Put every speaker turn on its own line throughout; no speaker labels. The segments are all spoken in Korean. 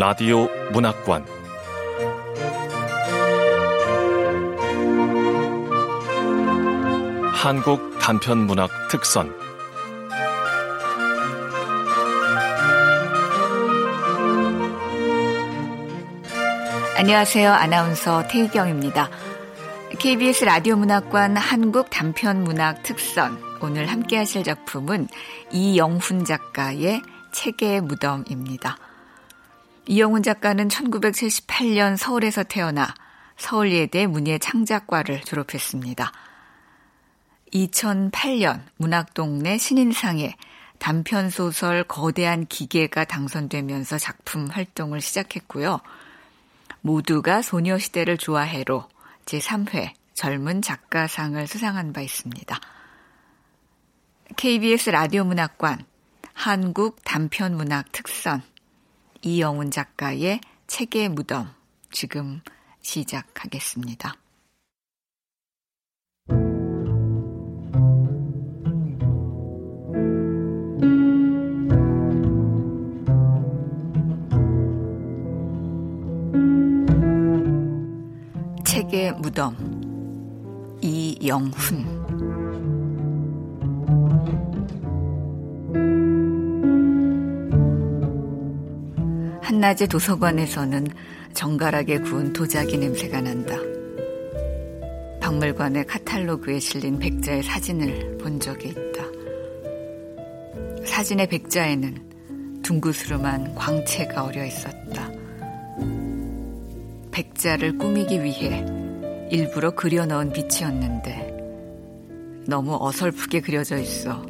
라디오 문학관 한국 단편 문학 특선
안녕하세요. 아나운서 태희경입니다. KBS 라디오 문학관 한국 단편 문학 특선 오늘 함께 하실 작품은 이영훈 작가의 책의 무덤입니다. 이영훈 작가는 1978년 서울에서 태어나 서울예대 문예창작과를 졸업했습니다. 2008년 문학동네 신인상에 단편소설 거대한 기계가 당선되면서 작품 활동을 시작했고요. 모두가 소녀시대를 좋아해로 제3회 젊은 작가상을 수상한 바 있습니다. KBS 라디오 문학관 한국 단편문학 특선 이영훈 작가의 책의 무덤 지금 시작하겠습니다. 책의 무덤 이영훈 한낮에 도서관에서는 정갈하게 구운 도자기 냄새가 난다. 박물관의 카탈로그에 실린 백자의 사진을 본 적이 있다. 사진의 백자에는 둥그스름한 광채가 어려 있었다. 백자를 꾸미기 위해 일부러 그려 넣은 빛이었는데 너무 어설프게 그려져 있어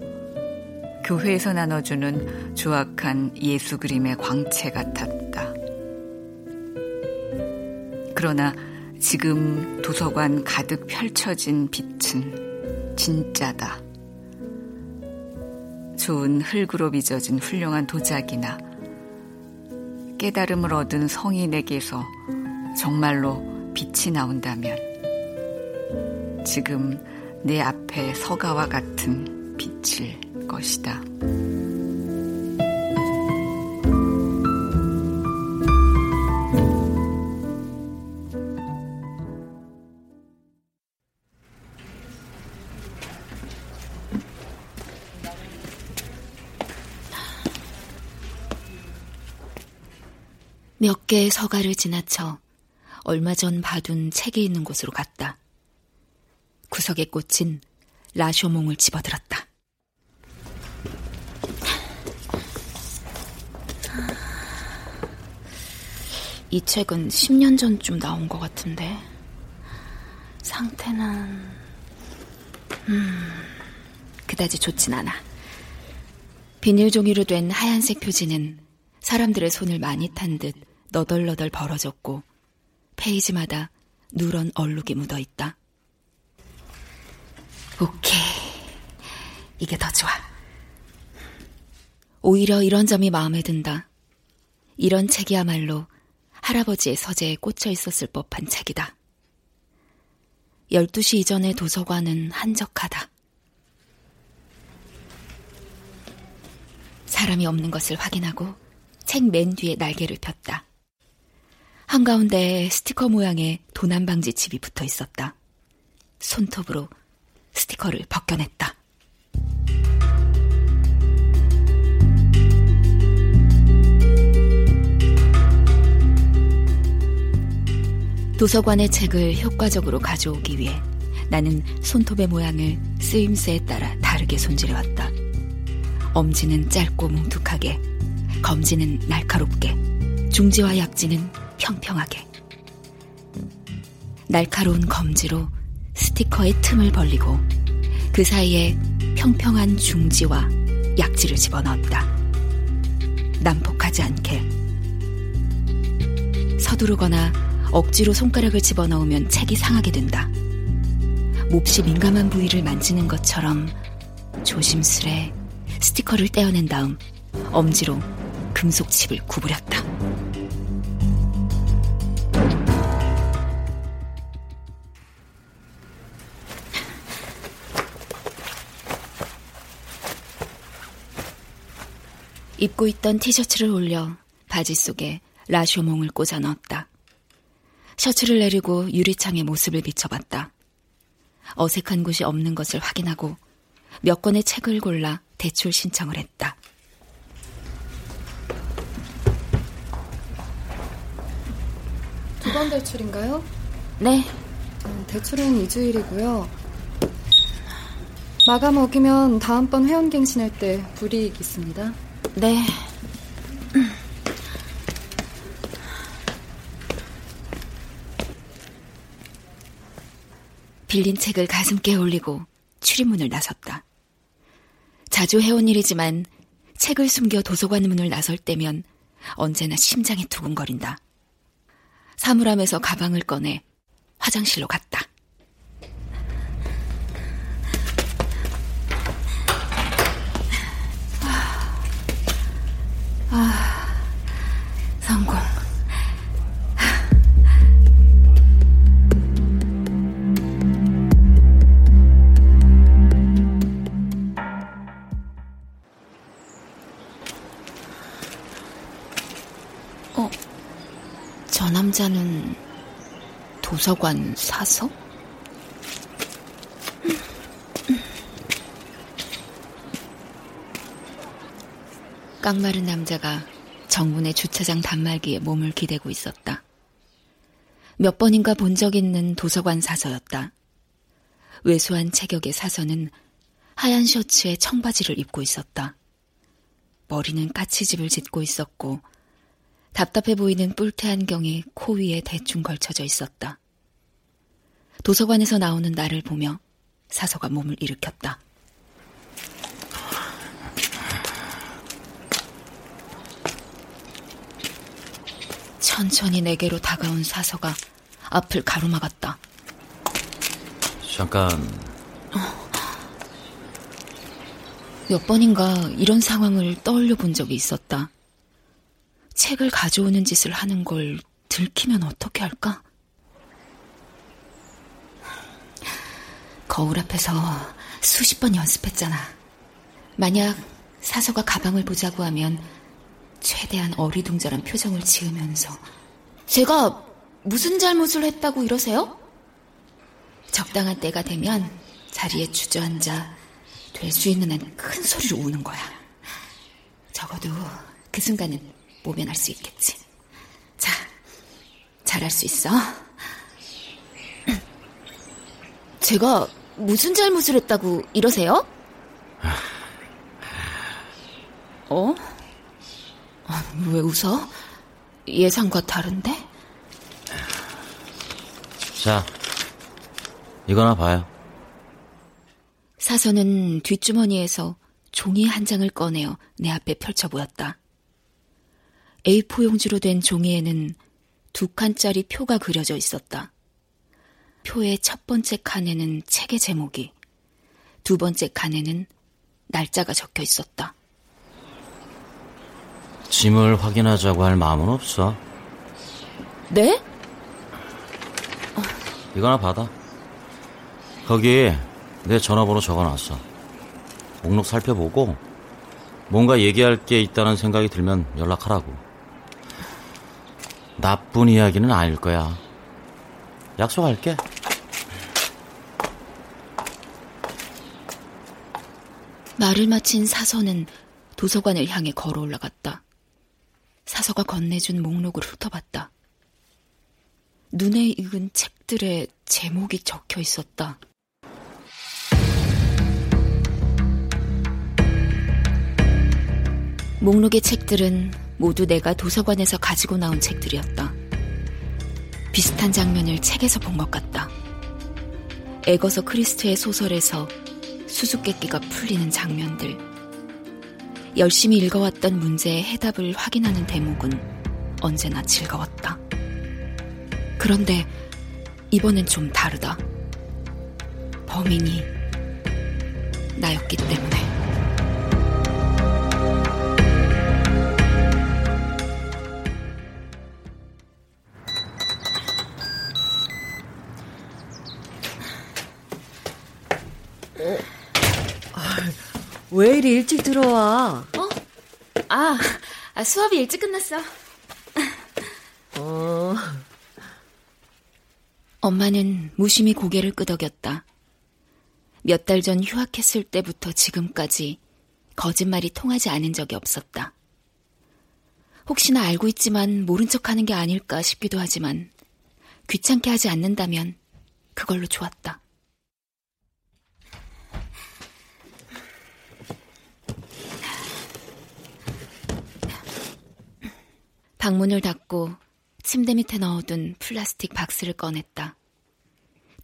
교회에서 나눠주는 조악한 예수 그림의 광채 같았다. 그러나 지금 도서관 가득 펼쳐진 빛은 진짜다. 좋은 흙으로 빚어진 훌륭한 도자기나 깨달음을 얻은 성인에게서 정말로 빛이 나온다면 지금 내 앞에 서가와 같은 빛을 것이다.
몇 개의 서가를 지나쳐 얼마 전 봐둔 책이 있는 곳으로 갔다. 구석에 꽂힌 라쇼몽을 집어들었다. 이 책은 10년 전쯤 나온 것 같은데 상태는 음 그다지 좋진 않아. 비닐 종이로 된 하얀색 표지는 사람들의 손을 많이 탄 듯 너덜너덜 벌어졌고 페이지마다 누런 얼룩이 묻어 있다. 오케이. 이게 더 좋아. 오히려 이런 점이 마음에 든다. 이런 책이야말로 할아버지의 서재에 꽂혀 있었을 법한 책이다. 12시 이전의 도서관은 한적하다. 사람이 없는 것을 확인하고 책 맨 뒤에 날개를 폈다. 한가운데 스티커 모양의 도난방지 칩이 붙어 있었다. 손톱으로 스티커를 벗겨냈다. 도서관의 책을 효과적으로 가져오기 위해 나는 손톱의 모양을 쓰임새에 따라 다르게 손질해왔다. 엄지는 짧고 뭉툭하게, 검지는 날카롭게, 중지와 약지는 평평하게. 날카로운 검지로 스티커의 틈을 벌리고 그 사이에 평평한 중지와 약지를 집어넣었다. 난폭하지 않게. 서두르거나 억지로 손가락을 집어넣으면 책이 상하게 된다. 몹시 민감한 부위를 만지는 것처럼 조심스레 스티커를 떼어낸 다음 엄지로 금속 칩을 구부렸다. 입고 있던 티셔츠를 올려 바지 속에 라쇼몽을 꽂아 넣었다. 셔츠를 내리고 유리창에 모습을 비춰봤다. 어색한 곳이 없는 것을 확인하고 몇 권의 책을 골라 대출 신청을 했다.
두 번 대출인가요?
네.
음, 대출은 2주일이고요. 마감 어기면 다음번 회원 갱신할 때 불이익 있습니다.
네. 빌린 책을 가슴께 올리고 출입문을 나섰다. 자주 해온 일이지만 책을 숨겨 도서관 문을 나설 때면 언제나 심장이 두근거린다. 사물함에서 가방을 꺼내 화장실로 갔다. 아, 성공. 어, 저 남자는 도서관 사서? 깡마른 남자가 정문의 주차장 단말기에 몸을 기대고 있었다. 몇 번인가 본 적 있는 도서관 사서였다. 왜소한 체격의 사서는 하얀 셔츠에 청바지를 입고 있었다. 머리는 까치집을 짓고 있었고 답답해 보이는 뿔테 안경이 코 위에 대충 걸쳐져 있었다. 도서관에서 나오는 나를 보며 사서가 몸을 일으켰다. 천천히 내게로 다가온 사서가 앞을 가로막았다.
잠깐.
몇 번인가 이런 상황을 떠올려 본 적이 있었다. 책을 가져오는 짓을 하는 걸 들키면 어떻게 할까? 거울 앞에서 수십 번 연습했잖아. 만약 사서가 가방을 보자고 하면 최대한 어리둥절한 표정을 지으면서 제가 무슨 잘못을 했다고 이러세요? 적당한 때가 되면 자리에 주저앉아 될 수 있는 한 큰 소리로 우는 거야. 적어도 그 순간은 모면할 수 있겠지. 자, 잘할 수 있어. 제가 무슨 잘못을 했다고 이러세요? 어? 아, 왜 웃어? 예상과 다른데?
자, 이거나 봐요.
사서는 뒷주머니에서 종이 한 장을 꺼내어 내 앞에 펼쳐 보였다. A4 용지로 된 종이에는 두 칸짜리 표가 그려져 있었다. 표의 첫 번째 칸에는 책의 제목이, 두 번째 칸에는 날짜가 적혀 있었다.
짐을 확인하자고 할 마음은 없어.
네?
이거나 받아. 거기 내 전화번호 적어놨어. 목록 살펴보고 뭔가 얘기할 게 있다는 생각이 들면 연락하라고. 나쁜 이야기는 아닐 거야. 약속할게.
말을 마친 사서는 도서관을 향해 걸어 올라갔다. 사서가 건네준 목록을 훑어봤다. 눈에 익은 책들의 제목이 적혀 있었다. 목록의 책들은 모두 내가 도서관에서 가지고 나온 책들이었다. 비슷한 장면을 책에서 본 것 같다. 에거서 크리스트의 소설에서 수수께끼가 풀리는 장면들. 열심히 읽어왔던 문제의 해답을 확인하는 대목은 언제나 즐거웠다. 그런데 이번엔 좀 다르다. 범인이 나였기 때문에.
이리 일찍 들어와?
어? 아, 아, 수업이 일찍 끝났어.
어.
엄마는 무심히 고개를 끄덕였다. 몇 달 전 휴학했을 때부터 지금까지 거짓말이 통하지 않은 적이 없었다. 혹시나 알고 있지만 모른 척 하는 게 아닐까 싶기도 하지만 귀찮게 하지 않는다면 그걸로 좋았다. 방문을 닫고 침대 밑에 넣어둔 플라스틱 박스를 꺼냈다.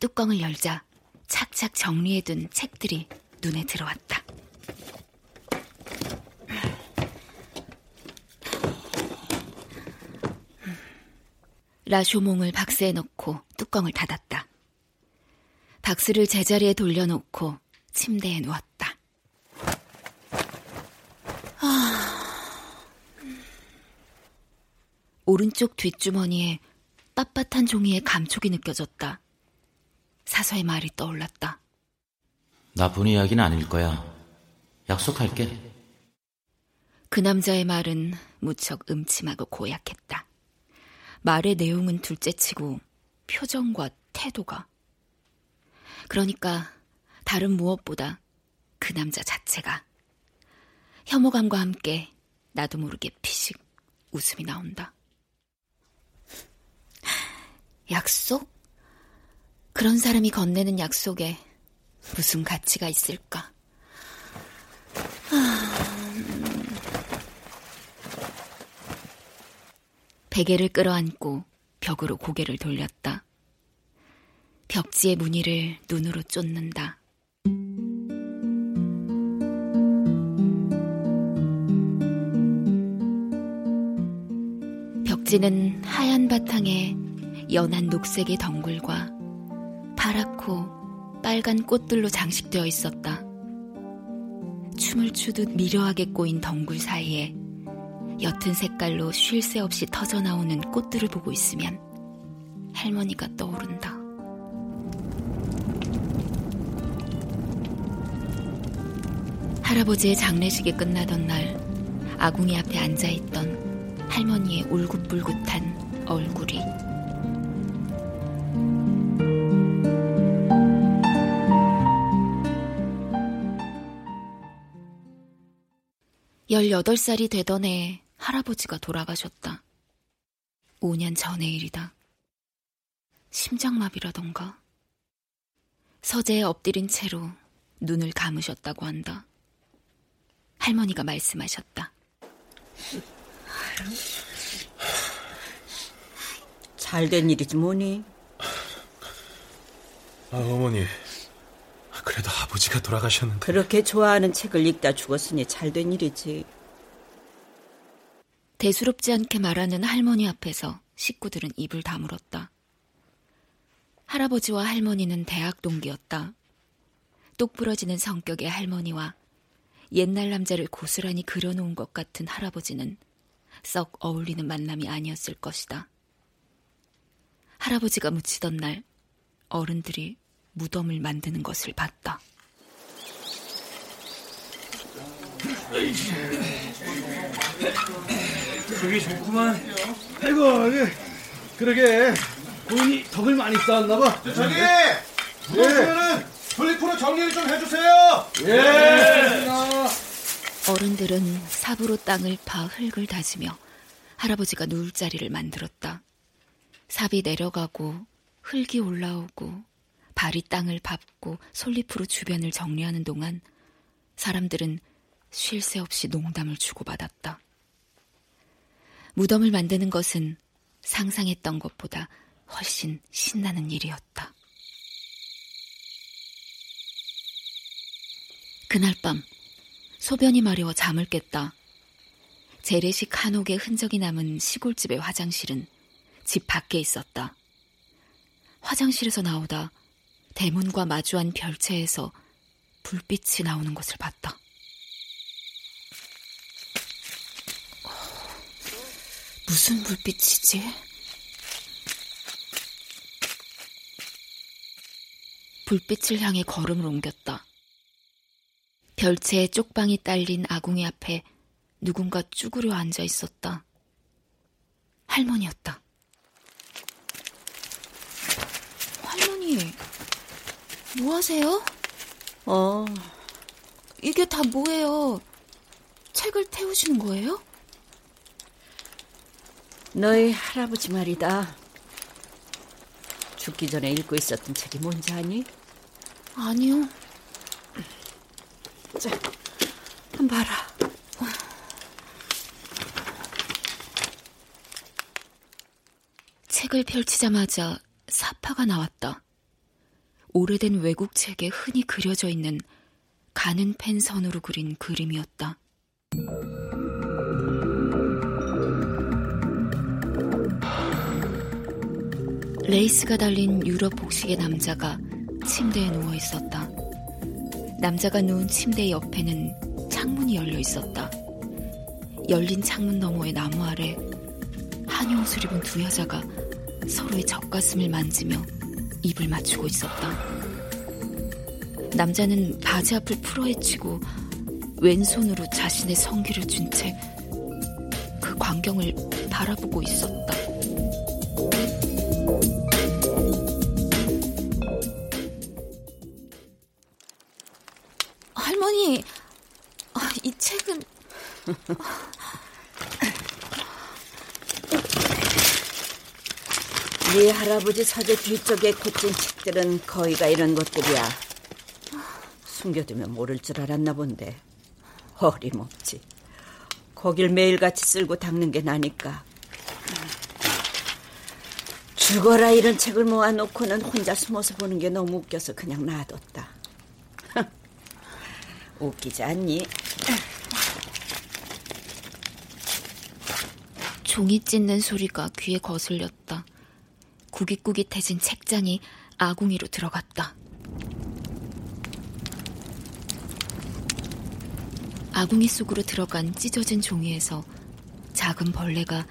뚜껑을 열자 착착 정리해둔 책들이 눈에 들어왔다. 라쇼몽을 박스에 넣고 뚜껑을 닫았다. 박스를 제자리에 돌려놓고 침대에 누웠다. 오른쪽 뒷주머니에 빳빳한 종이에 감촉이 느껴졌다. 사서의 말이 떠올랐다.
나쁜 이야기는 아닐 거야. 약속할게.
그 남자의 말은 무척 음침하고 고약했다. 말의 내용은 둘째치고 표정과 태도가. 그러니까 다른 무엇보다 그 남자 자체가 혐오감과 함께 나도 모르게 피식 웃음이 나온다. 약속? 그런 사람이 건네는 약속에 무슨 가치가 있을까? 베개를 끌어안고 벽으로 고개를 돌렸다. 벽지의 무늬를 눈으로 쫓는다. 벽지는 하얀 바탕에 연한 녹색의 덩굴과 파랗고 빨간 꽃들로 장식되어 있었다. 춤을 추듯 미려하게 꼬인 덩굴 사이에 옅은 색깔로 쉴 새 없이 터져 나오는 꽃들을 보고 있으면 할머니가 떠오른다. 할아버지의 장례식이 끝나던 날 아궁이 앞에 앉아있던 할머니의 울긋불긋한 얼굴이 18살이 되던 해 할아버지가 돌아가셨다. 5년 전의 일이다. 심장마비라던가. 서재에 엎드린 채로 눈을 감으셨다고 한다. 할머니가 말씀하셨다.
잘된 일이지 뭐니?
아, 어머니. 그래도 아버지가 돌아가셨는데.
그렇게 좋아하는 책을 읽다 죽었으니 잘 된 일이지.
대수롭지 않게 말하는 할머니 앞에서 식구들은 입을 다물었다. 할아버지와 할머니는 대학 동기였다. 똑부러지는 성격의 할머니와 옛날 남자를 고스란히 그려놓은 것 같은 할아버지는 썩 어울리는 만남이 아니었을 것이다. 할아버지가 묻히던 날 어른들이 무덤을 만드는 것을 봤다.
그게 좋구만. 아이고, 그러게. 고인이 덕을 많이 쌓았나 봐.
저기! 예. 분리프로 정리를 좀 해주세요!
예!
어른들은 삽으로 땅을 파 흙을 다지며 할아버지가 누울 자리를 만들었다. 삽이 내려가고 흙이 올라오고 발이 땅을 밟고 솔잎으로 주변을 정리하는 동안 사람들은 쉴 새 없이 농담을 주고받았다. 무덤을 만드는 것은 상상했던 것보다 훨씬 신나는 일이었다. 그날 밤 소변이 마려워 잠을 깼다. 재래식 한옥의 흔적이 남은 시골집의 화장실은 집 밖에 있었다. 화장실에서 나오다 대문과 마주한 별채에서 불빛이 나오는 것을 봤다. 어, 무슨 불빛이지? 불빛을 향해 걸음을 옮겼다. 별채에 쪽방이 딸린 아궁이 앞에 누군가 쭈그려 앉아 있었다. 할머니였다. 할머니, 뭐 하세요?
어.
이게 다 뭐예요? 책을 태우시는 거예요?
너희 할아버지 말이다. 죽기 전에 읽고 있었던 책이 뭔지 아니?
아니요.
자, 한번 봐라.
책을 펼치자마자 삽화가 나왔다. 오래된 외국 책에 흔히 그려져 있는 가는 펜 선으로 그린 그림이었다. 레이스가 달린 유럽 복식의 남자가 침대에 누워 있었다. 남자가 누운 침대 옆에는 창문이 열려 있었다. 열린 창문 너머의 나무 아래 한용 옷을 입은 두 여자가 서로의 젖가슴을 만지며 입을 맞추고 있었다. 남자는 바지 앞을 풀어헤치고 왼손으로 자신의 성기를 쥔채그 광경을 바라보고 있었다.
아버지 서재 뒤쪽에 꽂힌 책들은 거의가 이런 것들이야. 숨겨두면 모를 줄 알았나 본데 어림없지. 거길 매일같이 쓸고 닦는 게 나니까. 죽어라 이런 책을 모아놓고는 혼자 숨어서 보는 게 너무 웃겨서 그냥 놔뒀다. 웃기지 않니?
종이 찢는 소리가 귀에 거슬렸다. 구깃구깃해진 책장이 아궁이로 들어갔다. 아궁이 속으로 들어간 찢어진 종이에서 작은 벌레가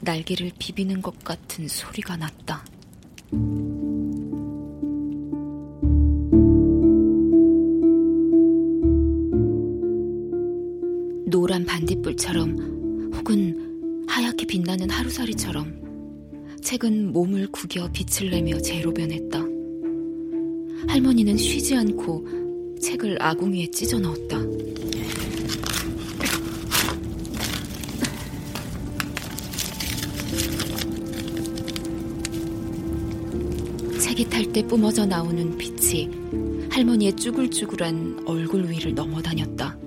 날개를 비비는 것 같은 소리가 났다. 노란 반딧불처럼 혹은 하얗게 빛나는 하루살이처럼 책은 몸을 구겨 빛을 내며 재로 변했다. 할머니는 쉬지 않고 책을 아궁이에 찢어 넣었다. 책이 탈 때 뿜어져 나오는 빛이 할머니의 쭈글쭈글한 얼굴 위를 넘어다녔다.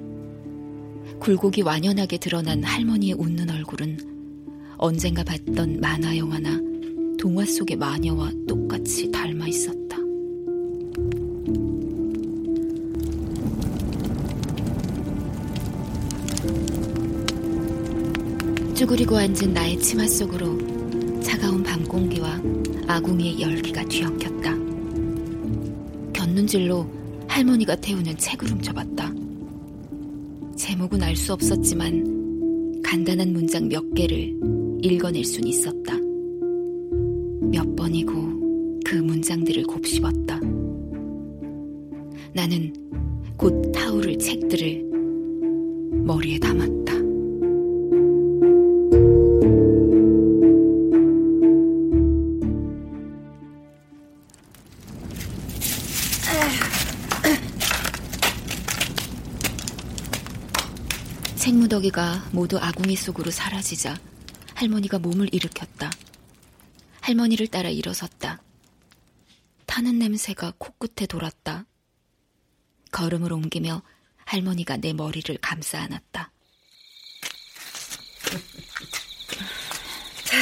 굴곡이 완연하게 드러난 할머니의 웃는 얼굴은 언젠가 봤던 만화 영화나 동화 속의 마녀와 똑같이 닮아 있었다. 쭈그리고 앉은 나의 치마 속으로 차가운 밤 공기와 아궁이의 열기가 뒤엉켰다. 곁눈질로 할머니가 태우는 책을 훔쳐봤다. 제목은 알 수 없었지만 간단한 문장 몇 개를 읽어낼 순 있었다. 몇 번이고 그 문장들을 곱씹었다. 나는 곧 타오를 책들을 머리에 담았다. 책무더기가 모두 아궁이 속으로 사라지자 할머니가 몸을 일으켰다. 할머니를 따라 일어섰다. 타는 냄새가 코끝에 돌았다. 걸음을 옮기며 할머니가 내 머리를 감싸 안았다.
자,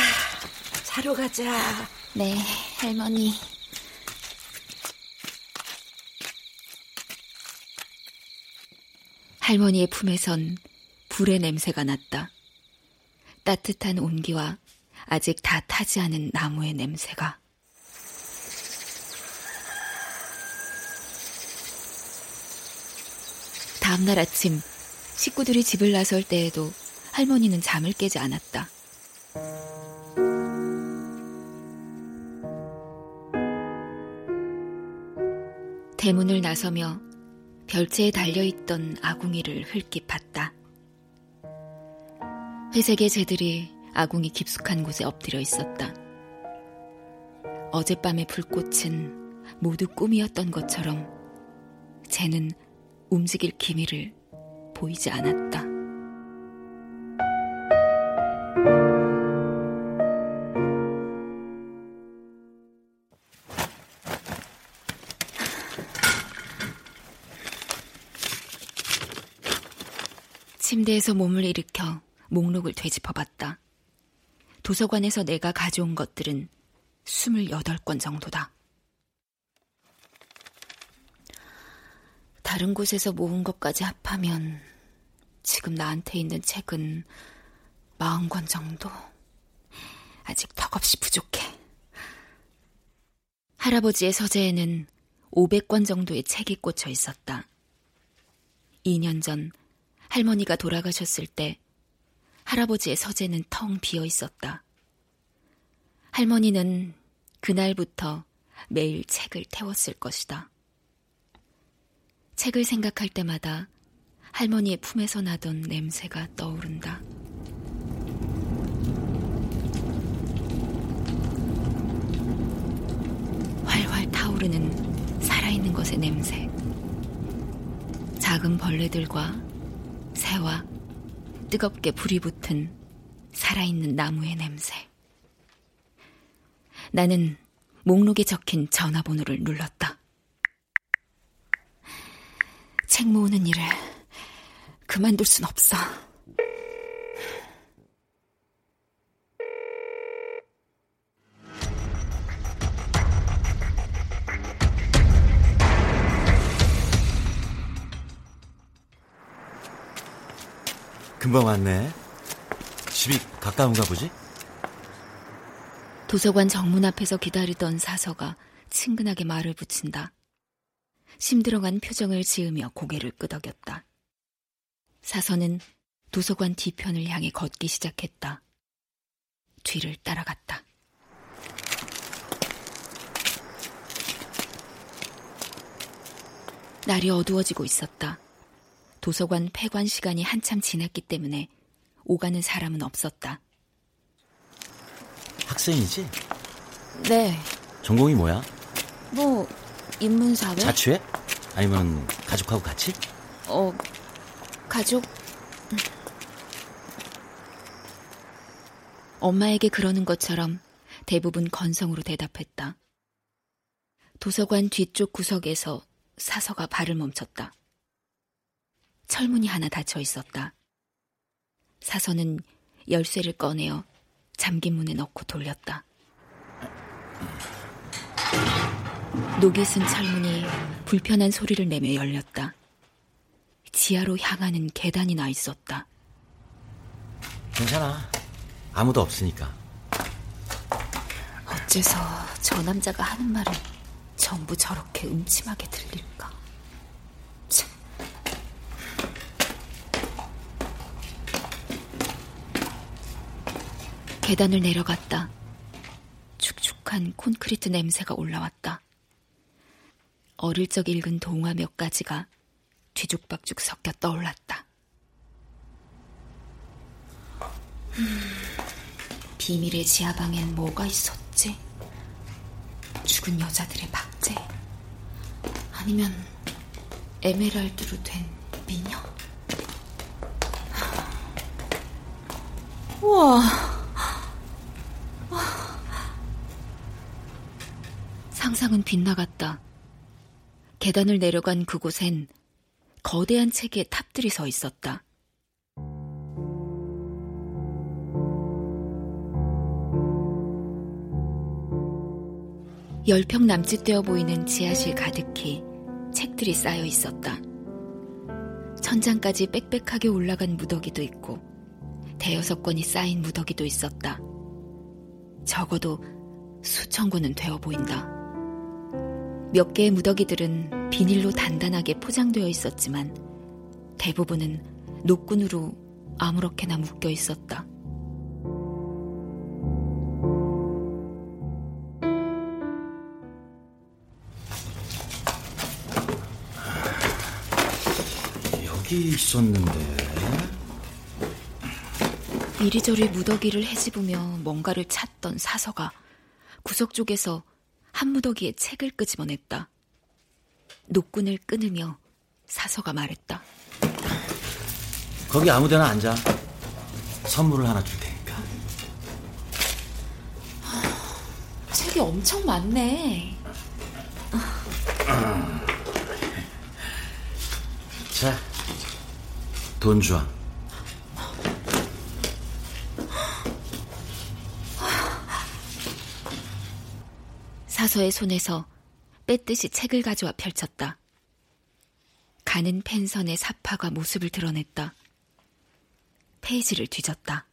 자러 가자.
네, 할머니. 할머니의 품에선 불의 냄새가 났다. 따뜻한 온기와 아직 다 타지 않은 나무의 냄새가. 다음날 아침 식구들이 집을 나설 때에도 할머니는 잠을 깨지 않았다. 대문을 나서며 별채에 달려있던 아궁이를 흘낏 봤다. 회색의 새들이 아궁이 깊숙한 곳에 엎드려 있었다. 어젯밤의 불꽃은 모두 꿈이었던 것처럼 쟤는 움직일 기미를 보이지 않았다. 침대에서 몸을 일으켜 목록을 되짚어봤다. 도서관에서 내가 가져온 것들은 28권 정도다. 다른 곳에서 모은 것까지 합하면 지금 나한테 있는 책은 40권 정도. 아직 턱없이 부족해. 할아버지의 서재에는 500권 정도의 책이 꽂혀 있었다. 2년 전 할머니가 돌아가셨을 때 할아버지의 서재는 텅 비어 있었다. 할머니는 그날부터 매일 책을 태웠을 것이다. 책을 생각할 때마다 할머니의 품에서 나던 냄새가 떠오른다. 활활 타오르는 살아있는 것의 냄새. 작은 벌레들과 새와 뜨겁게 불이 붙은 살아있는 나무의 냄새. 나는 목록에 적힌 전화번호를 눌렀다. 책 모으는 일을 그만둘 순 없어.
금방 왔네. 집이 가까운가 보지?
도서관 정문 앞에서 기다리던 사서가 친근하게 말을 붙인다. 심들어간 표정을 지으며 고개를 끄덕였다. 사서는 도서관 뒤편을 향해 걷기 시작했다. 뒤를 따라갔다. 날이 어두워지고 있었다. 도서관 폐관 시간이 한참 지났기 때문에 오가는 사람은 없었다.
학생이지?
네.
전공이 뭐야?
뭐 인문사회?
자취해? 아니면 가족하고 같이?
어, 가족? 엄마에게 그러는 것처럼 대부분 건성으로 대답했다. 도서관 뒤쪽 구석에서 사서가 발을 멈췄다. 철문이 하나 닫혀 있었다. 사서는 열쇠를 꺼내어 잠긴 문에 넣고 돌렸다. 녹이 쓴 철문이 불편한 소리를 내며 열렸다. 지하로 향하는 계단이 나 있었다.
괜찮아. 아무도 없으니까.
어째서 저 남자가 하는 말은 전부 저렇게 음침하게 들릴까? 계단을 내려갔다. 축축한 콘크리트 냄새가 올라왔다. 어릴 적 읽은 동화 몇 가지가 뒤죽박죽 섞여 떠올랐다. 음, 비밀의 지하방엔 뭐가 있었지? 죽은 여자들의 박제? 아니면 에메랄드로 된 미녀? 우와. 상상은 빗나갔다. 계단을 내려간 그곳엔 거대한 책의 탑들이 서 있었다. 열 평 남짓 되어 보이는 지하실 가득히 책들이 쌓여 있었다. 천장까지 빽빽하게 올라간 무더기도 있고 대여섯 권이 쌓인 무더기도 있었다. 적어도 수천 권은 되어 보인다. 몇 개의 무더기들은 비닐로 단단하게 포장되어 있었지만 대부분은 노끈으로 아무렇게나 묶여 있었다.
여기 있었는데.
이리저리 무더기를 헤집으며 뭔가를 찾던 사서가 구석 쪽에서 한 무더기에 책을 끄집어냈다. 노끈을 끊으며 사서가 말했다.
거기 아무데나 앉아. 선물을 하나 줄 테니까.
책이 엄청 많네.
자, 돈 줘.
사서의 손에서 빼듯이 책을 가져와 펼쳤다. 가는 펜선의 사파가 모습을 드러냈다. 페이지를 뒤졌다.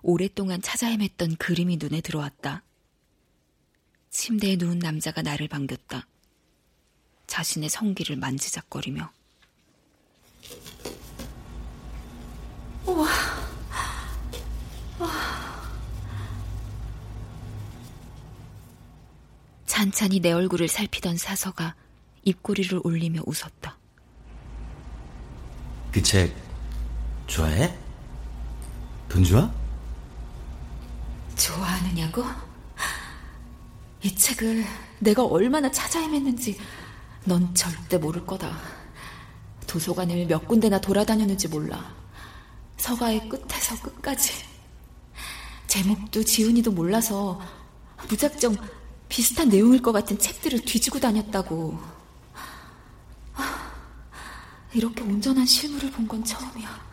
오랫동안 찾아 헤맸던 그림이 눈에 들어왔다. 침대에 누운 남자가 나를 반겼다. 자신의 성기를 만지작거리며. 우와. 와. 찬찬히 내 얼굴을 살피던 사서가 입꼬리를 올리며 웃었다.
그 책 좋아해? 돈 좋아?
좋아하느냐고? 이 책을 내가 얼마나 찾아 헤맸는지 넌 절대 모를 거다. 도서관을 몇 군데나 돌아다녔는지 몰라. 서가의 끝에서 끝까지. 제목도 지훈이도 몰라서 무작정 비슷한 내용일 것 같은 책들을 뒤지고 다녔다고. 이렇게 온전한 실물을 본 건 처음이야.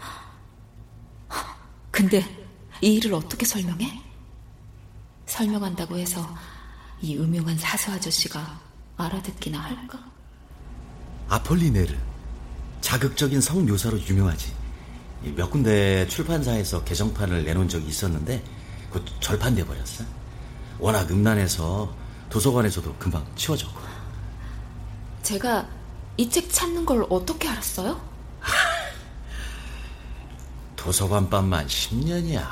근데 이 일을 어떻게 설명해? 설명한다고 해서 이 음흉한 사서 아저씨가 알아듣기나 할까?
아폴리네르. 자극적인 성 묘사로 유명하지. 몇 군데 출판사에서 개정판을 내놓은 적이 있었는데 곧 절판돼 버렸어. 워낙 음란해서 도서관에서도 금방 치워졌고.
제가 이 책 찾는 걸 어떻게 알았어요?
도서관반만 10년이야.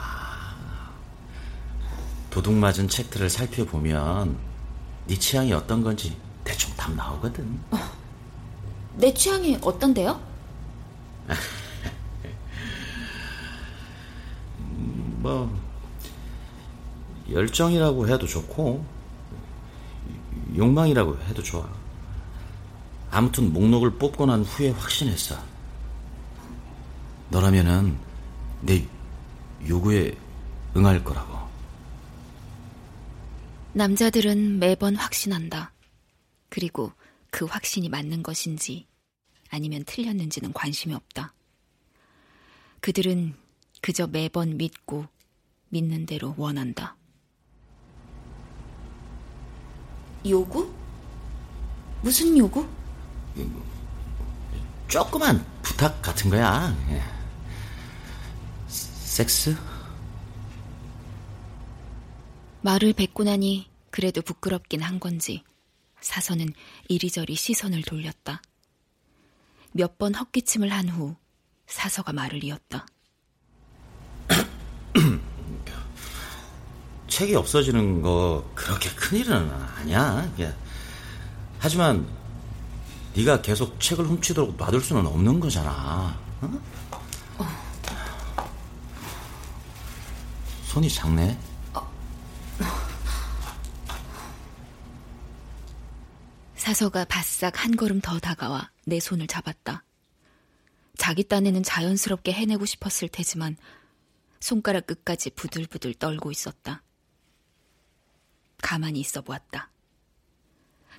도둑 맞은 책들을 살펴보면 네 취향이 어떤 건지 대충 답 나오거든.
어, 내 취향이 어떤데요?
뭐 열정이라고 해도 좋고 욕망이라고 해도 좋아. 아무튼 목록을 뽑고 난 후에 확신했어. 너라면은 내 요구에 응할 거라고.
남자들은 매번 확신한다. 그리고 그 확신이 맞는 것인지 아니면 틀렸는지는 관심이 없다. 그들은 그저 매번 믿고 믿는 대로 원한다. 요구? 무슨 요구?
조그만 부탁 같은 거야. 예. 섹스?
말을 뱉고 나니 그래도 부끄럽긴 한 건지 사서는 이리저리 시선을 돌렸다. 몇 번 헛기침을 한 후 사서가 말을 이었다.
책이 없어지는 거 그렇게 큰 일은 아니야. 하지만 네가 계속 책을 훔치도록 놔둘 수는 없는 거잖아. 어? 손이 작네.
사서가 바싹 한 걸음 더 다가와 내 손을 잡았다. 자기 딴에는 자연스럽게 해내고 싶었을 테지만 손가락 끝까지 부들부들 떨고 있었다. 가만히 있어 보았다.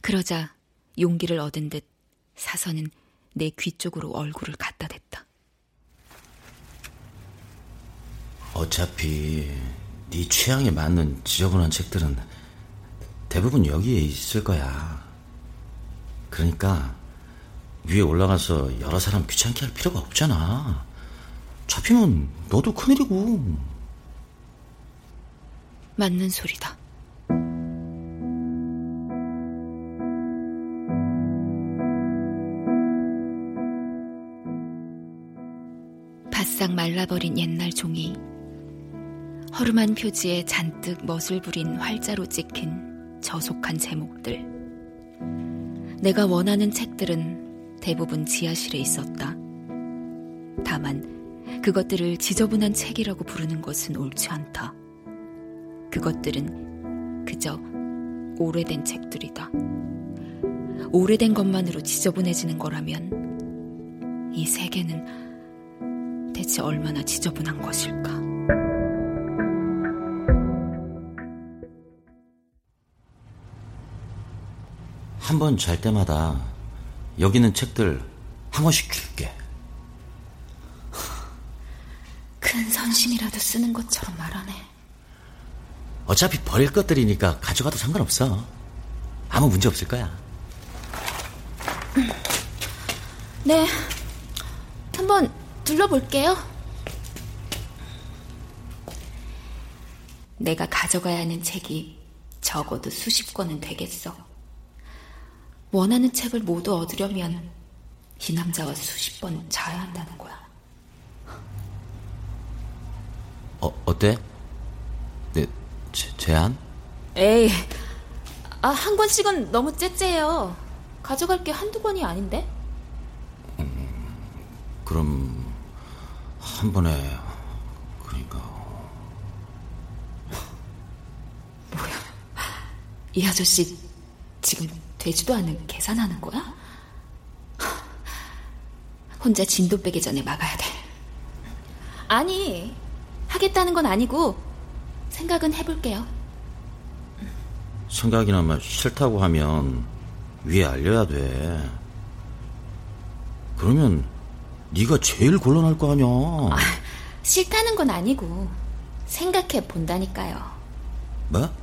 그러자 용기를 얻은 듯 사서는 내귀 쪽으로 얼굴을 갖다 댔다.
어차피 네 취향에 맞는 지저분한 책들은 대부분 여기에 있을 거야. 그러니까 위에 올라가서 여러 사람 귀찮게 할 필요가 없잖아. 잡히면 너도 큰일이고.
맞는 소리다. 말라버린 옛날 종이 허름한 표지에 잔뜩 멋을 부린 활자로 찍힌 저속한 제목들. 내가 원하는 책들은 대부분 지하실에 있었다. 다만 그것들을 지저분한 책이라고 부르는 것은 옳지 않다. 그것들은 그저 오래된 책들이다. 오래된 것만으로 지저분해지는 거라면 이 세계는 대체 얼마나 지저분한 것일까?
한 번 잘 때마다 여기 있는 책들 한 권씩 줄게.
큰 선심이라도 쓰는 것처럼 말하네.
어차피 버릴 것들이니까 가져가도 상관없어. 아무 문제 없을 거야.
네. 한번 둘러볼게요. 내가 가져가야 하는 책이 적어도 수십 권은 되겠어. 원하는 책을 모두 얻으려면 이 남자와 수십 번 자야 한다는 거야.
어, 어때? 네, 제, 제안?
에이, 아, 한 권씩은 너무 째째해요. 가져갈 게 한두 권이 아닌데?
음, 그럼, 한 번에, 그러니까.
뭐야, 이 아저씨 지금 되지도 않은 계산하는 거야? 혼자 진도 빼기 전에 막아야 돼. 아니, 하겠다는 건 아니고 생각은 해볼게요.
생각이나마 싫다고 하면 위에 알려야 돼. 그러면 네가 제일 곤란할 거 아니야. 아,
싫다는 건 아니고 생각해 본다니까요.
뭐?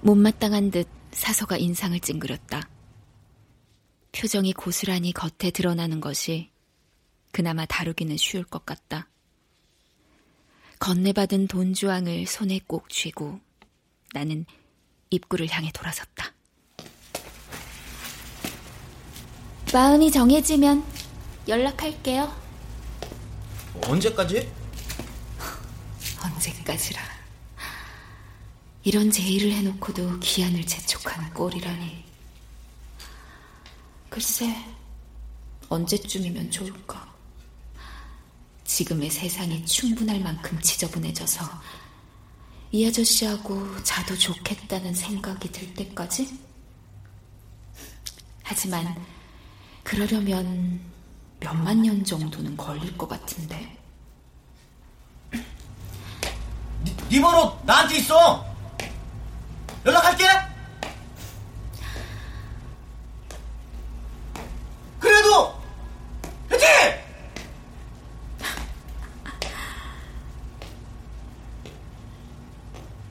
못마땅한 듯 사서가 인상을 찡그렸다. 표정이 고스란히 겉에 드러나는 것이 그나마 다루기는 쉬울 것 같다. 건네받은 돈주황을 손에 꼭 쥐고 나는 입구를 향해 돌아섰다. 마음이 정해지면 연락할게요.
언제까지?
언제까지라. 이런 제의를 해놓고도 기한을 재촉하는 꼴이라니. 글쎄, 언제쯤이면 좋을까? 지금의 세상이 충분할 만큼 지저분해져서 이 아저씨하고 자도 좋겠다는 생각이 들 때까지? 하지만 그러려면 몇만 년 정도는 걸릴 것 같은데.
네, 네 번호 나한테 있어. 연락할게. 그래도 화이팅!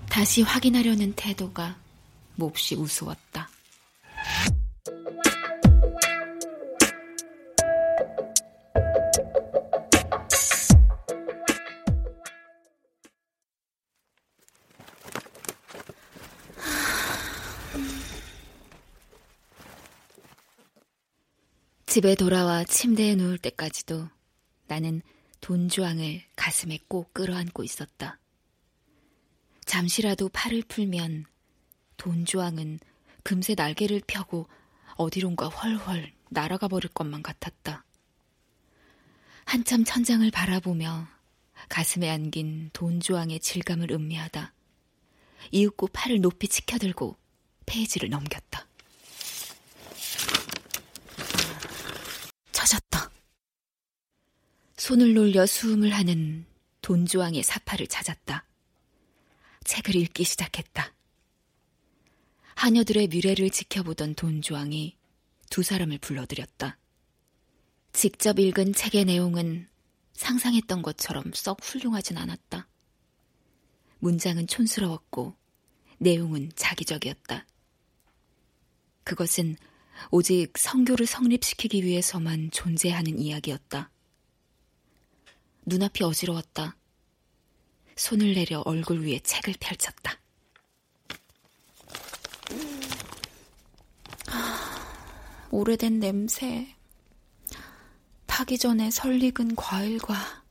다시 확인하려는 태도가 몹시 우스웠다. 집에 돌아와 침대에 누울 때까지도 나는 돈주왕을 가슴에 꼭 끌어안고 있었다. 잠시라도 팔을 풀면 돈주왕은 금세 날개를 펴고 어디론가 훨훨 날아가 버릴 것만 같았다. 한참 천장을 바라보며 가슴에 안긴 돈주왕의 질감을 음미하다. 이윽고 팔을 높이 치켜들고 페이지를 넘겼다. 찾았다. 손을 놀려 수음을 하는 돈주왕의 사파를 찾았다. 책을 읽기 시작했다. 하녀들의 미래를 지켜보던 돈주왕이 두 사람을 불러들였다. 직접 읽은 책의 내용은 상상했던 것처럼 썩 훌륭하진 않았다. 문장은 촌스러웠고 내용은 자기적이었다. 그것은 오직 성교를 성립시키기 위해서만 존재하는 이야기였다. 눈앞이 어지러웠다. 손을 내려 얼굴 위에 책을 펼쳤다. 아, 오래된 냄새. 타기 전에 설익은 과일과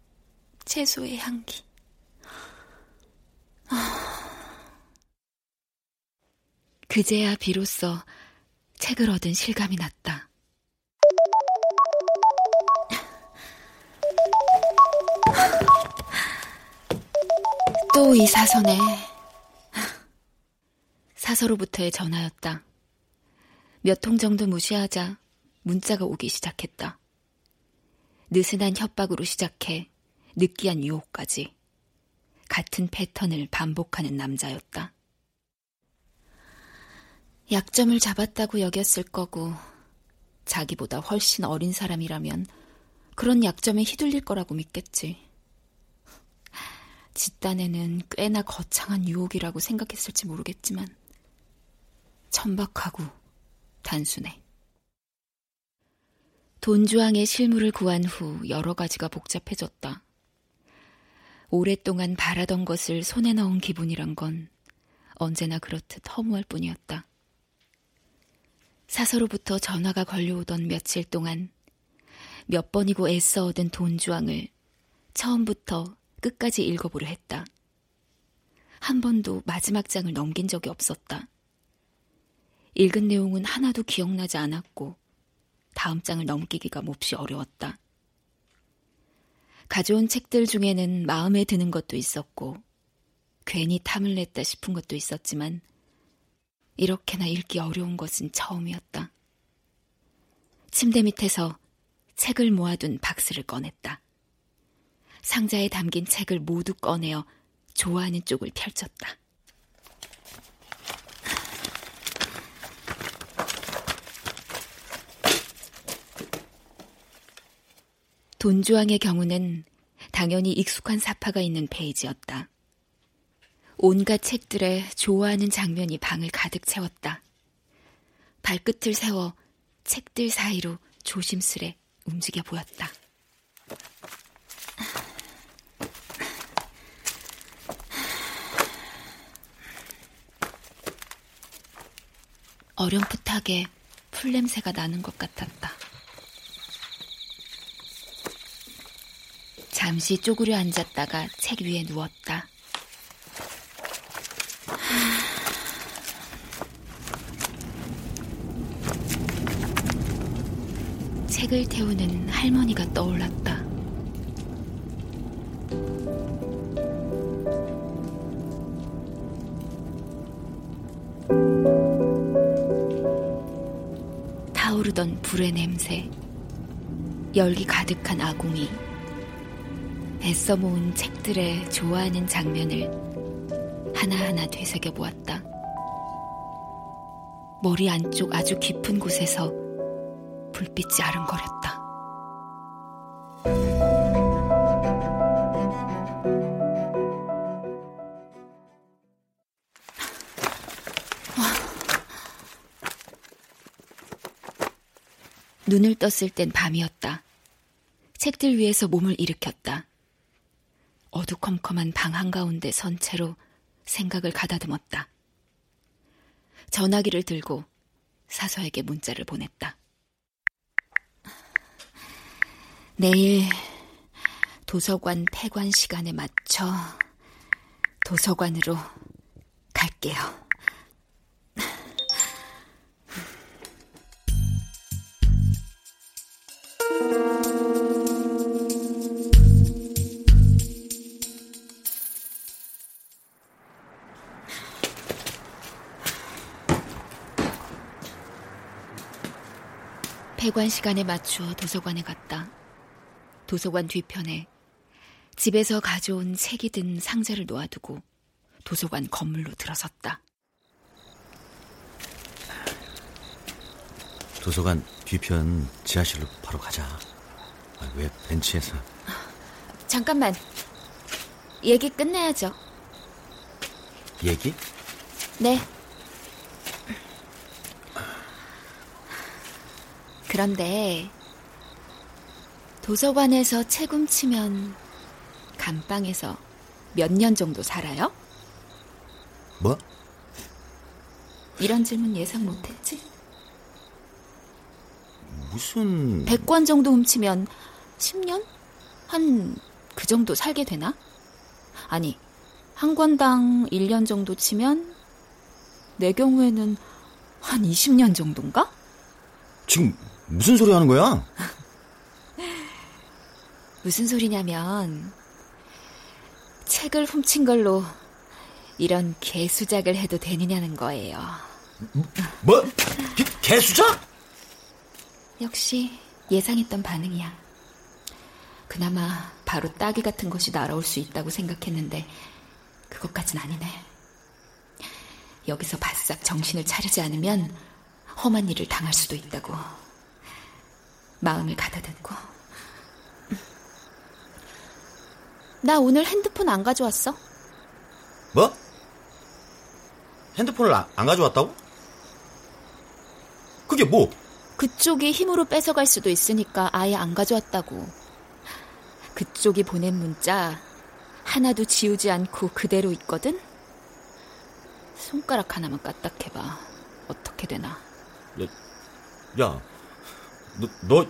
채소의 향기. 아. 그제야 비로소 책을 얻은 실감이 났다. 또 이 사선에 사서로부터의 전화였다. 몇 통 정도 무시하자 문자가 오기 시작했다. 느슨한 협박으로 시작해 느끼한 유혹까지 같은 패턴을 반복하는 남자였다. 약점을 잡았다고 여겼을 거고 자기보다 훨씬 어린 사람이라면 그런 약점에 휘둘릴 거라고 믿겠지. 집단에는 꽤나 거창한 유혹이라고 생각했을지 모르겠지만 천박하고 단순해. 돈주왕의 실물을 구한 후 여러 가지가 복잡해졌다. 오랫동안 바라던 것을 손에 넣은 기분이란 건 언제나 그렇듯 허무할 뿐이었다. 사서로부터 전화가 걸려오던 며칠 동안 몇 번이고 애써 얻은 돈주왕을 처음부터 끝까지 읽어보려 했다. 한 번도 마지막 장을 넘긴 적이 없었다. 읽은 내용은 하나도 기억나지 않았고 다음 장을 넘기기가 몹시 어려웠다. 가져온 책들 중에는 마음에 드는 것도 있었고 괜히 탐을 냈다 싶은 것도 있었지만 이렇게나 읽기 어려운 것은 처음이었다. 침대 밑에서 책을 모아둔 박스를 꺼냈다. 상자에 담긴 책을 모두 꺼내어 좋아하는 쪽을 펼쳤다. 돈주왕의 경우는 당연히 익숙한 사파가 있는 페이지였다. 온갖 책들에 좋아하는 장면이 방을 가득 채웠다. 발끝을 세워 책들 사이로 조심스레 움직여 보였다. 어렴풋하게 풀냄새가 나는 것 같았다. 잠시 쪼그려 앉았다가 책 위에 누웠다. 책을 태우는 할머니가 떠올랐다. 타오르던 불의 냄새, 열기 가득한 아궁이, 애써 모은 책들의 좋아하는 장면을 하나하나 되새겨 보았다. 머리 안쪽 아주 깊은 곳에서 불빛이 아른거렸다. 눈을 떴을 땐 밤이었다. 책들 위에서 몸을 일으켰다. 어두컴컴한 방 한가운데 선 채로 생각을 가다듬었다. 전화기를 들고 사서에게 문자를 보냈다. 내일 도서관 폐관 시간에 맞춰 도서관으로 갈게요. 폐관 시간에 맞추어 도서관에 갔다. 도서관 뒤편에 집에서 가져온 책이 든 상자를 놓아두고 도서관 건물로 들어섰다.
도서관 뒤편 지하실로 바로 가자. 아, 왜 벤치에서?
잠깐만. 얘기 끝내야죠.
얘기?
네. 그런데 도서관에서 책 훔치면 감방에서 몇 년 정도 살아요?
뭐?
이런 질문 예상 못했지?
무슨...
100권 정도 훔치면 10년? 한 그 정도 살게 되나? 아니, 한 권당 1년 정도 치면 내 경우에는 한 20년 정도인가?
지금 무슨 소리 하는 거야?
무슨 소리냐면 책을 훔친 걸로 이런 개수작을 해도 되느냐는 거예요.
뭐? 개, 수작
역시 예상했던 반응이야. 그나마 바로 따기 같은 것이 날아올 수 있다고 생각했는데 그것까진 아니네. 여기서 바싹 정신을 차리지 않으면 험한 일을 당할 수도 있다고. 마음을 가다듬고. 나 오늘 핸드폰 안 가져왔어.
뭐? 핸드폰을 안, 안 가져왔다고? 그게 뭐?
그쪽이 힘으로 뺏어갈 수도 있으니까 아예 안 가져왔다고. 그쪽이 보낸 문자 하나도 지우지 않고 그대로 있거든? 손가락 하나만 까딱해봐. 어떻게 되나?
야, 야, 너, 너,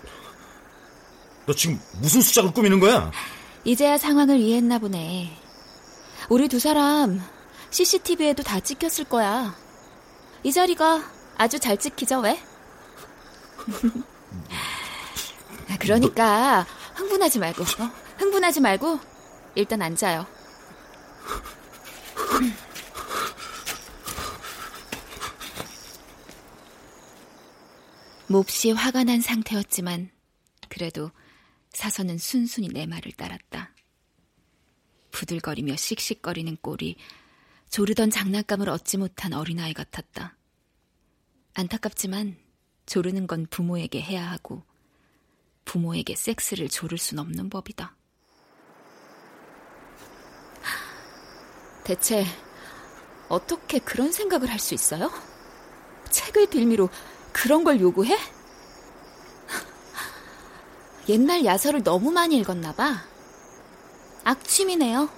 너 지금 무슨 수작을 꾸미는 거야?
이제야 상황을 이해했나 보네. 우리 두 사람 CCTV에도 다 찍혔을 거야. 이 자리가 아주 잘 찍히죠, 왜? 그러니까 흥분하지 말고, 어? 흥분하지 말고 일단 앉아요. 몹시 화가 난 상태였지만 그래도 사선은 순순히 내 말을 따랐다. 부들거리며 씩씩거리는 꼴이 조르던 장난감을 얻지 못한 어린아이 같았다. 안타깝지만 조르는 건 부모에게 해야 하고 부모에게 섹스를 조를 순 없는 법이다. 대체 어떻게 그런 생각을 할 수 있어요? 책을 빌미로 그런 걸 요구해? 옛날 야설을 너무 많이 읽었나 봐. 악취미네요.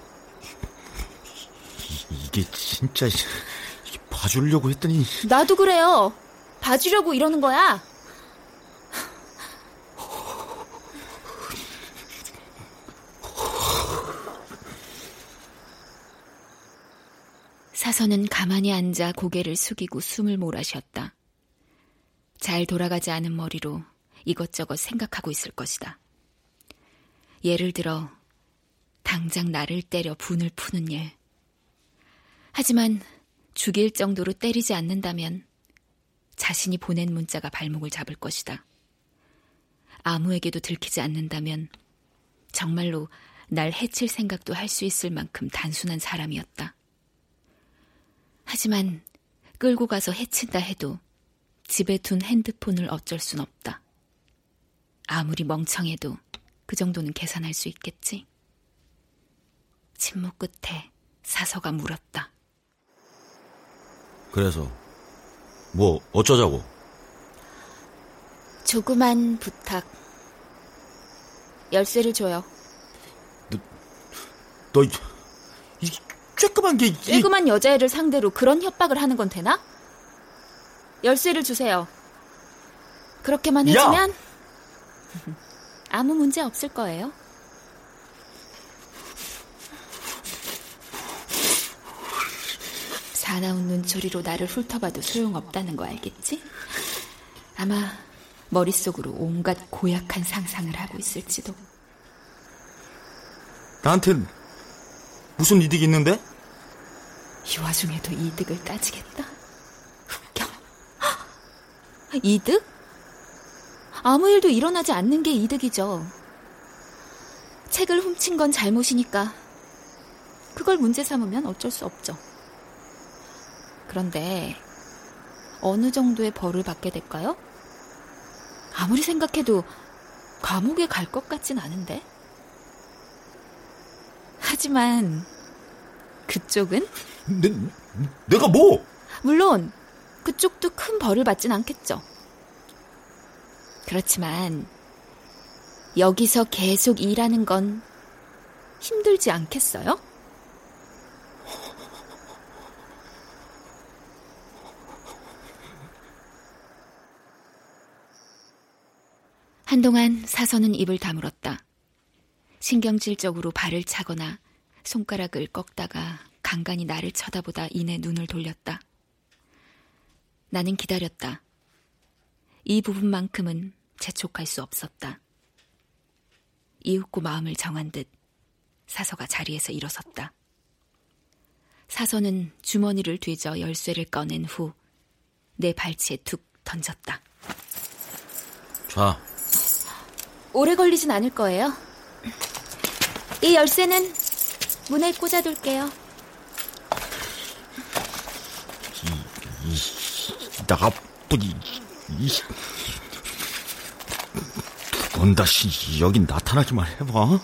이게 진짜 봐주려고 했더니
나도 그래요. 봐주려고 이러는 거야. 사선은 가만히 앉아 고개를 숙이고 숨을 몰아쉬었다. 잘 돌아가지 않은 머리로 이것저것 생각하고 있을 것이다. 예를 들어, 당장 나를 때려 분을 푸는 일. 하지만 죽일 정도로 때리지 않는다면 자신이 보낸 문자가 발목을 잡을 것이다. 아무에게도 들키지 않는다면 정말로 날 해칠 생각도 할 수 있을 만큼 단순한 사람이었다. 하지만 끌고 가서 해친다 해도 집에 둔 핸드폰을 어쩔 순 없다. 아무리 멍청해도 그 정도는 계산할 수 있겠지. 침묵 끝에 사서가 물었다.
그래서 뭐 어쩌자고?
조그만 부탁. 열쇠를 줘요.
너, 너 이, 쬐끄만 게
쬐끄만 여자애를 상대로 그런 협박을 하는 건 되나? 열쇠를 주세요. 그렇게만 해주면 야! 아무 문제 없을 거예요. 사나운 눈초리로 나를 훑어봐도 소용없다는 거 알겠지? 아마 머릿속으로 온갖 고약한 상상을 하고 있을지도.
나한텐 무슨 이득이 있는데?
이 와중에도 이득을 따지겠다? 웃겨. 이득? 아무 일도 일어나지 않는 게 이득이죠. 책을 훔친 건 잘못이니까 그걸 문제 삼으면 어쩔 수 없죠. 그런데 어느 정도의 벌을 받게 될까요? 아무리 생각해도 감옥에 갈 것 같진 않은데. 하지만 그쪽은?
내, 내가 뭐?
물론 그쪽도 큰 벌을 받진 않겠죠. 그렇지만 여기서 계속 일하는 건 힘들지 않겠어요? 한동안 사선은 입을 다물었다. 신경질적으로 발을 차거나 손가락을 꺾다가 간간히 나를 쳐다보다 이내 눈을 돌렸다. 나는 기다렸다. 이 부분만큼은 재촉할 수 없었다. 이윽고 마음을 정한 듯 사서가 자리에서 일어섰다. 사선은 주머니를 뒤져 열쇠를 꺼낸 후 내 발치에 툭 던졌다.
자.
오래 걸리진 않을 거예요. 이 열쇠는 문에 꽂아둘게요.
이, 이 나쁜 이, 다시 여기 나타나기만 해봐.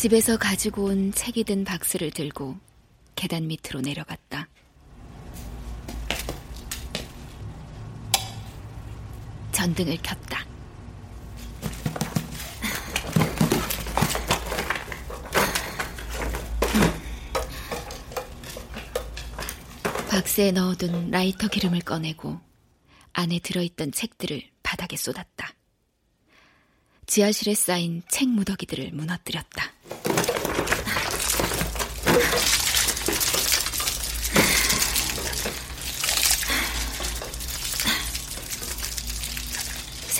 집에서 가지고 온 책이 든 박스를 들고 계단 밑으로 내려갔다. 전등을 켰다. 박스에 넣어둔 라이터 기름을 꺼내고 안에 들어있던 책들을 바닥에 쏟았다. 지하실에 쌓인 책 무더기들을 무너뜨렸다.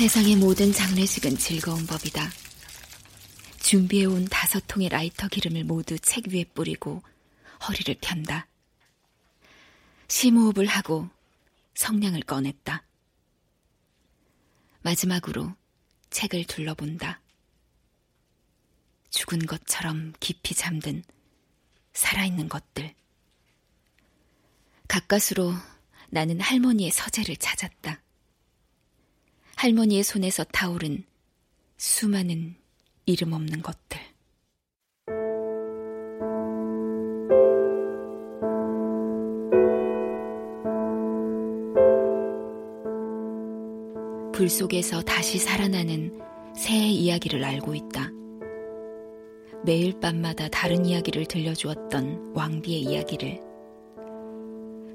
세상의 모든 장례식은 즐거운 법이다. 준비해온 다섯 통의 라이터 기름을 모두 책 위에 뿌리고 허리를 편다. 심호흡을 하고 성냥을 꺼냈다. 마지막으로 책을 둘러본다. 죽은 것처럼 깊이 잠든 살아있는 것들. 가까스로 나는 할머니의 서재를 찾았다. 할머니의 손에서 타오른 수많은 이름 없는 것들. 불 속에서 다시 살아나는 새의 이야기를 알고 있다. 매일 밤마다 다른 이야기를 들려주었던 왕비의 이야기를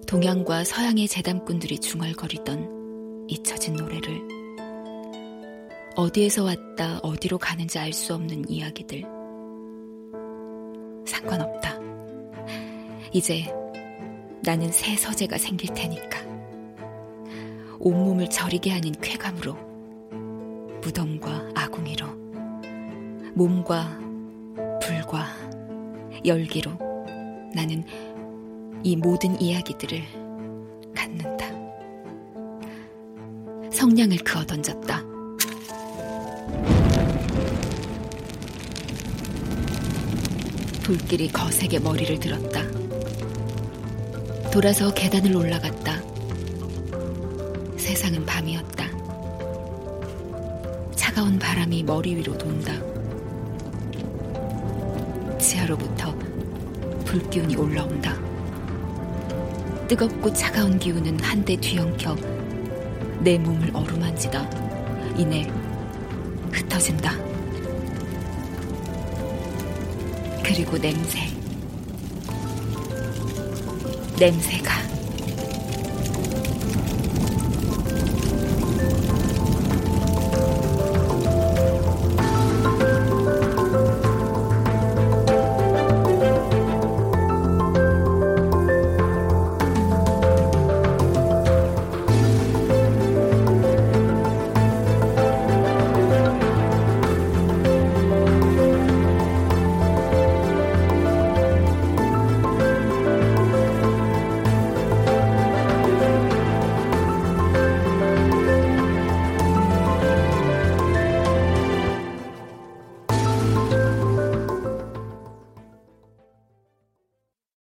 동양과 서양의 재담꾼들이 중얼거리던 잊혀진 노래를 어디에서 왔다 어디로 가는지 알 수 없는 이야기들 상관없다. 이제 나는 새 서재가 생길 테니까 온몸을 저리게 하는 쾌감으로 무덤과 아궁이로 몸과 불과 열기로 나는 이 모든 이야기들을 갖는다. 성냥을 그어 던졌다. 불길이 거세게 머리를 들었다. 돌아서 계단을 올라갔다. 세상은 밤이었다. 차가운 바람이 머리 위로 돈다. 지하로부터 불기운이 올라온다. 뜨겁고 차가운 기운은 한데 뒤엉켜 내 몸을 어루만지다. 이내 흩어진다. 그리고 냄새. 냄새가